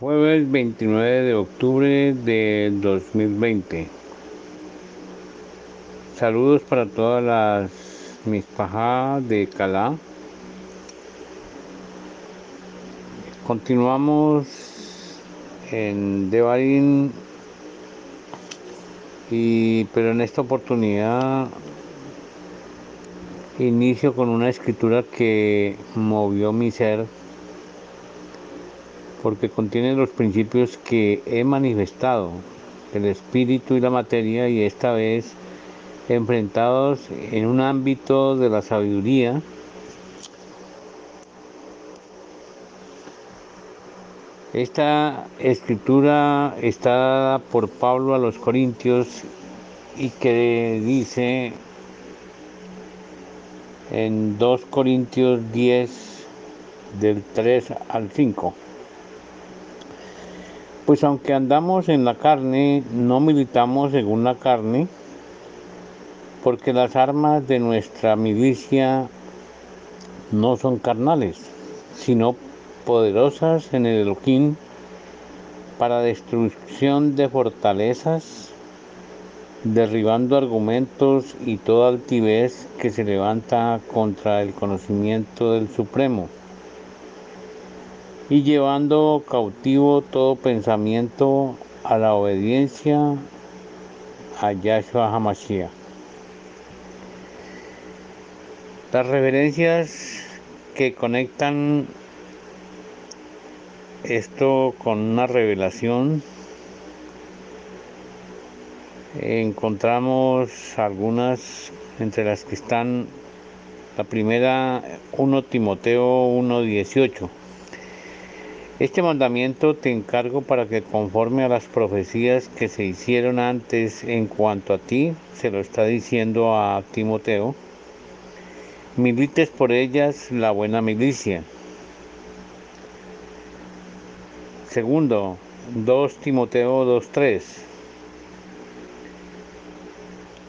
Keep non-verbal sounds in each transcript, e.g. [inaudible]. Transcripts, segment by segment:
Jueves 29 de octubre de 2020. Saludos para todas las mis pajadas de Calá. Continuamos en Devarín y pero en esta oportunidad inicio con una escritura que movió mi ser porque contiene los principios que he manifestado, el espíritu y la materia, y esta vez enfrentados en un ámbito de la sabiduría, Esta escritura está dada por Pablo a los Corintios y que dice en 2 Corintios 10 del 3 al 5. Pues aunque andamos en la carne, no militamos según la carne, porque las armas de nuestra milicia no son carnales, sino poderosas en el Elohim para destrucción de fortalezas, derribando argumentos y toda altivez que se levanta contra el conocimiento del Supremo y llevando cautivo todo pensamiento a la obediencia a Yahshua HaMashiach. Las reverencias que conectan esto con una revelación encontramos algunas entre las que están la primera 1 Timoteo 1.18 este mandamiento te encargo para que conforme a las profecías que se hicieron antes en cuanto a ti, se lo está diciendo a Timoteo, milites por ellas la buena milicia. Segundo, 2 Timoteo 2.3.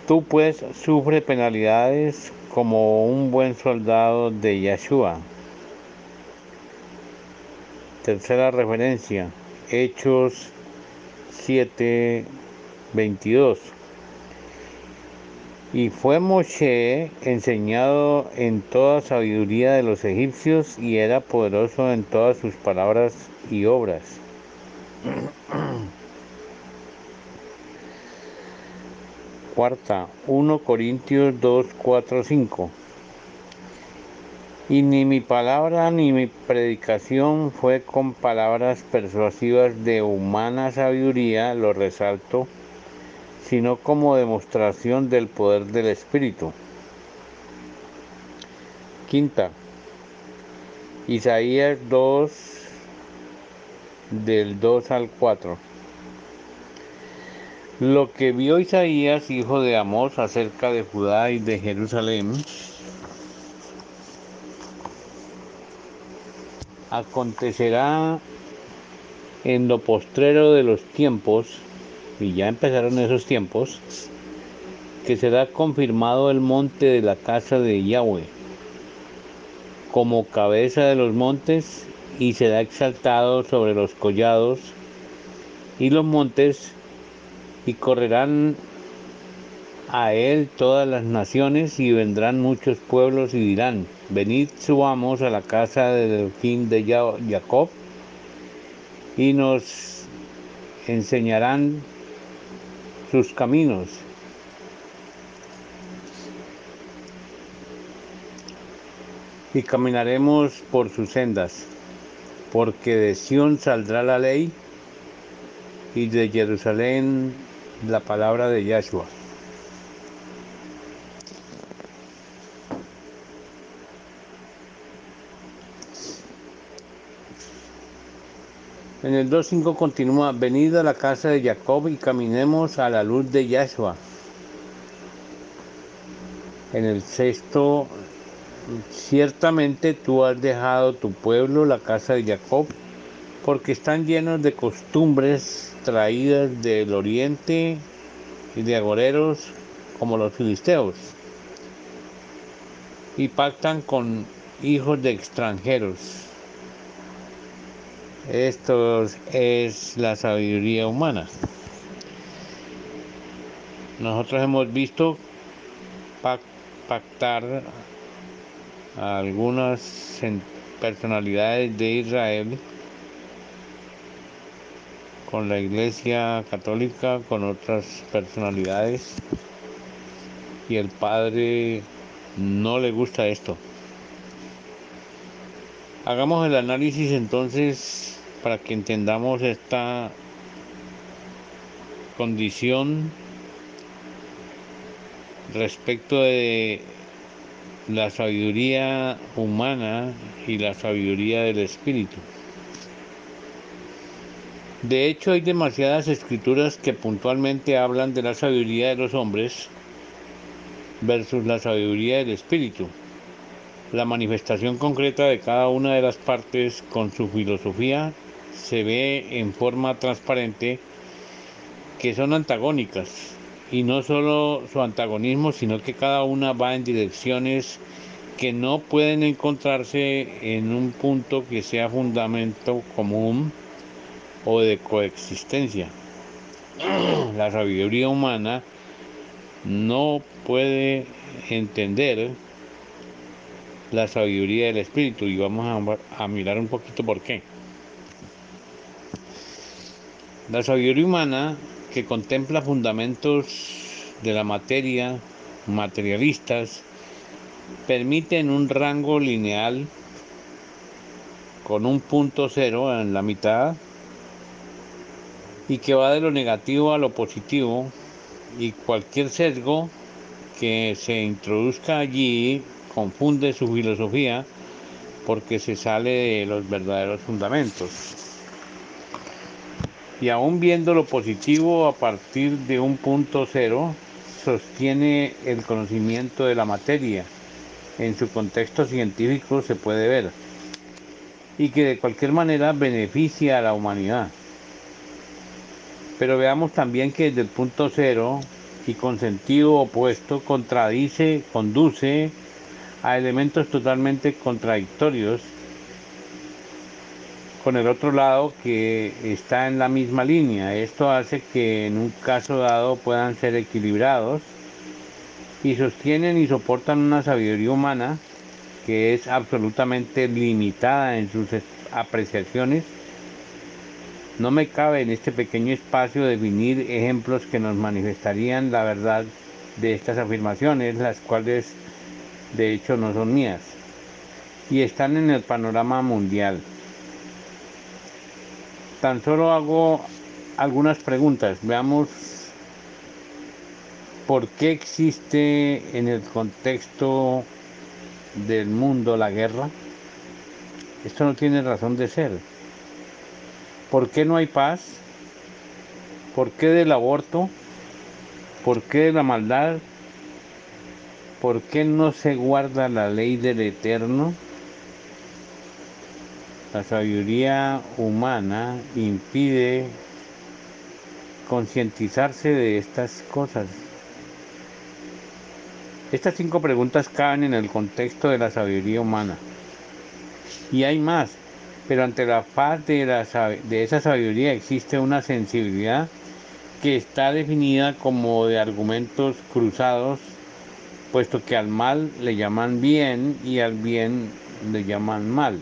Tú pues sufre penalidades como un buen soldado de Yahshua. Tercera referencia, Hechos 7, 22. Y fue Moshe enseñado en toda sabiduría de los egipcios y era poderoso en todas sus palabras y obras. [clears throat] Cuarta, 1 Corintios 2, 4, 5. Y ni mi palabra ni mi predicación fue con palabras persuasivas de humana sabiduría, lo resalto, sino como demostración del poder del Espíritu. Quinta, Isaías 2, del 2 al 4. Lo que vio Isaías, hijo de Amós, acerca de Judá y de Jerusalén, acontecerá en lo postrero de los tiempos, y ya empezaron esos tiempos, que será confirmado el monte de la casa de Yahweh como cabeza de los montes y será exaltado sobre los collados y los montes y correrán a él todas las naciones y vendrán muchos pueblos y dirán, venid subamos a la casa del fin de Jacob y nos enseñarán sus caminos. Y caminaremos por sus sendas, porque de Sión saldrá la ley y de Jerusalén la palabra de Yahshua. En el 2.5 continúa, venid a la casa de Jacob y caminemos a la luz de Yahshua. En el sexto, ciertamente tú has dejado tu pueblo, la casa de Jacob, porque están llenos de costumbres traídas del oriente y de agoreros como los filisteos, y pactan con hijos de extranjeros Esto es la sabiduría humana. Nosotros hemos visto pactar a algunas personalidades de Israel con la Iglesia Católica, con otras personalidades, y el Padre no le gusta esto. Hagamos el análisis entonces para que entendamos esta condición respecto de la sabiduría humana y la sabiduría del espíritu. De hecho, hay demasiadas escrituras que puntualmente hablan de la sabiduría de los hombres versus la sabiduría del espíritu. La manifestación concreta de cada una de las partes con su filosofía se ve en forma transparente que son antagónicas y no solo su antagonismo, sino que cada una va en direcciones que no pueden encontrarse en un punto que sea fundamento común o de coexistencia. [clears throat] La sabiduría humana no puede entender la sabiduría del espíritu y vamos a, mirar un poquito por qué. La sabiduría humana que contempla fundamentos de la materia materialistas permite un rango lineal con un punto cero en la mitad y que va de lo negativo a lo positivo y cualquier sesgo que se introduzca allí confunde su filosofía porque se sale de los verdaderos fundamentos. Y aún viendo lo positivo a partir de un punto cero, sostiene el conocimiento de la materia. En su contexto científico se puede ver. Y que de cualquier manera beneficia a la humanidad. Pero veamos también que desde el punto cero y con sentido opuesto contradice, conduce a elementos totalmente contradictorios con el otro lado que está en la misma línea. Esto hace que en un caso dado puedan ser equilibrados y sostienen y soportan una sabiduría humana que es absolutamente limitada en sus apreciaciones no me cabe en este pequeño espacio definir ejemplos que nos manifestarían la verdad de estas afirmaciones, las cuales de hecho no son mías, y están en el panorama mundial. Tan solo hago algunas preguntas. Veamos por qué existe en el contexto del mundo la guerra. Esto no tiene razón de ser. ¿Por qué no hay paz? ¿Por qué del aborto? ¿Por qué de la maldad? ¿Por qué no se guarda la ley del eterno? La sabiduría humana impide concientizarse de estas cosas. Estas cinco preguntas caben en el contexto de la sabiduría humana. Y hay más pero ante la faz de, de esa sabiduría existe una sensibilidad que está definida como de argumentos cruzados, puesto que al mal le llaman bien y al bien le llaman mal.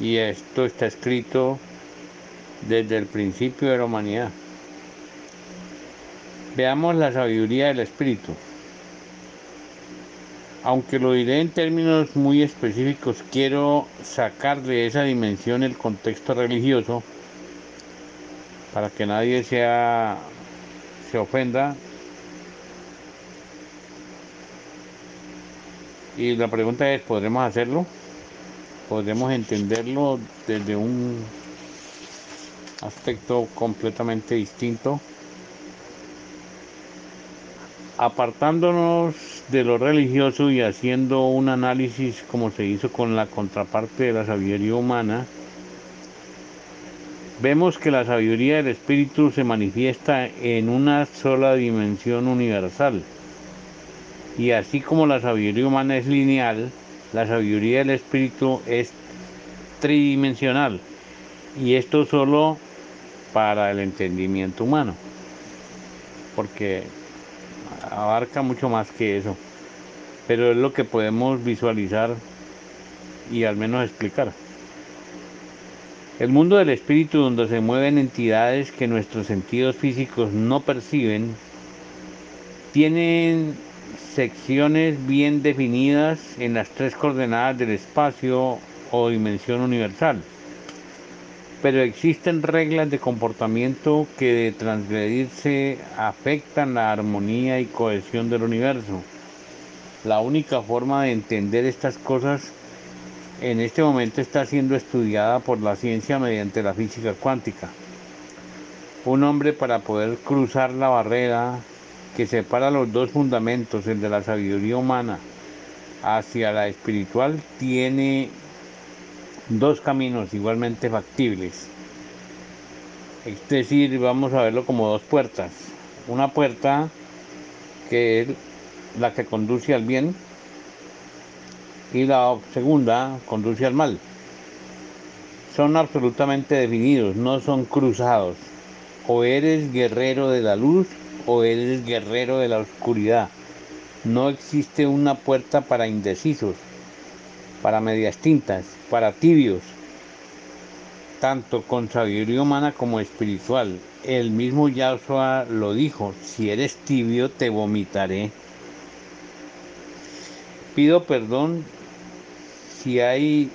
Y esto está escrito desde el principio de la humanidad. Veamos la sabiduría del Espíritu. Aunque lo diré en términos muy específicos, quiero sacar de esa dimensión el contexto religioso para que nadie sea, se ofenda. Y la pregunta es, ¿podremos hacerlo? ¿Podremos entenderlo desde un aspecto completamente distinto? apartándonos de lo religioso y haciendo un análisis como se hizo con la contraparte de la sabiduría humana, vemos que la sabiduría del espíritu se manifiesta en una sola dimensión universal. Y así como la sabiduría humana es lineal, la sabiduría del espíritu es tridimensional Y esto solo para el entendimiento humano, porque abarca mucho más que eso, pero es lo que podemos visualizar y al menos explicar. El mundo del espíritu donde se mueven entidades que nuestros sentidos físicos no perciben, tienen secciones bien definidas en las tres coordenadas del espacio o dimensión universal. Pero existen reglas de comportamiento que de transgredirse afectan la armonía y cohesión del universo. La única forma de entender estas cosas en este momento está siendo estudiada por la ciencia mediante la física cuántica. Un hombre para poder cruzar la barrera que separa los dos fundamentos, el de la sabiduría humana hacia la espiritual, tiene dos caminos igualmente factibles. Es decir, vamos a verlo como dos puertas. Una puerta que es la que conduce al bien y la segunda conduce al mal. Son absolutamente definidos, no son cruzados. O eres guerrero de la luz o eres guerrero de la oscuridad. No existe una puerta para indecisos, para medias tintas, para tibios, tanto con sabiduría humana como espiritual. El mismo Yahshua lo dijo, si eres tibio te vomitaré. Pido perdón si hay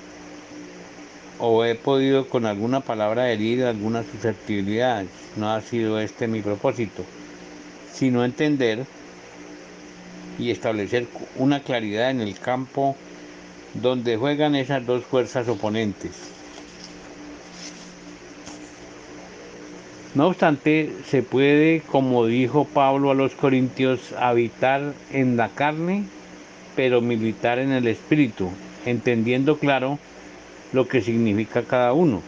o he podido con alguna palabra herir alguna susceptibilidad, no ha sido este mi propósito, sino entender y establecer una claridad en el campo donde juegan esas dos fuerzas oponentes. No obstante, se puede, como dijo Pablo a los Corintios, habitar en la carne, pero militar en el espíritu, entendiendo claro lo que significa cada uno.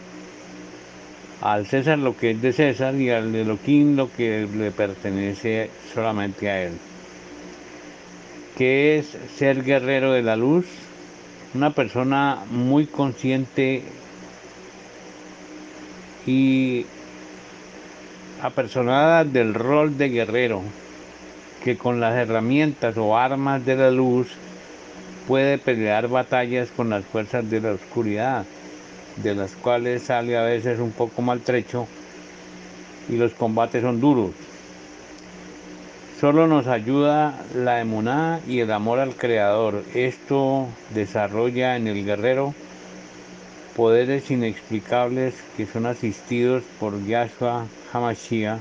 Al César lo que es de César y al Elohim lo que le pertenece solamente a él. ¿Qué es ser guerrero de la luz? Una persona muy consciente y apersonada del rol de guerrero, que con las herramientas o armas de la luz puede pelear batallas con las fuerzas de la oscuridad, de las cuales sale a veces un poco maltrecho y los combates son duros. Solo nos ayuda la emuná y el amor al Creador. Esto desarrolla en el guerrero poderes inexplicables que son asistidos por Yahshua Hamashiach,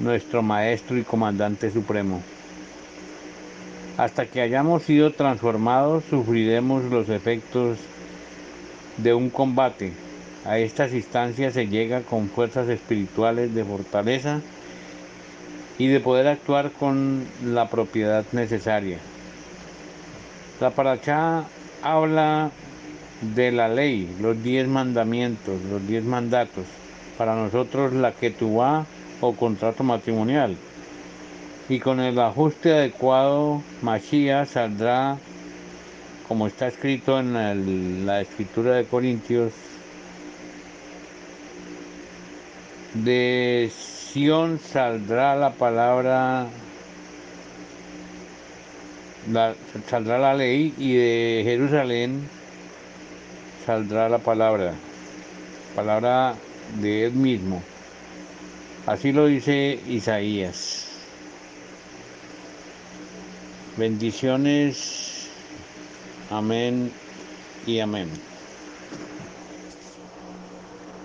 nuestro Maestro y Comandante Supremo. Hasta que hayamos sido transformados, sufriremos los efectos de un combate. A estas instancias se llega con fuerzas espirituales de fortaleza y de poder actuar con la propiedad necesaria. La paracha habla de la ley, los diez mandamientos, los diez mandatos. Para nosotros la ketubá o contrato matrimonial y con el ajuste adecuado Mashiach saldrá, como está escrito en la escritura de Corintios, de Sión saldrá la palabra, saldrá la ley y de Jerusalén saldrá la palabra, palabra de él mismo. Así lo dice Isaías. Bendiciones. Amén y amén.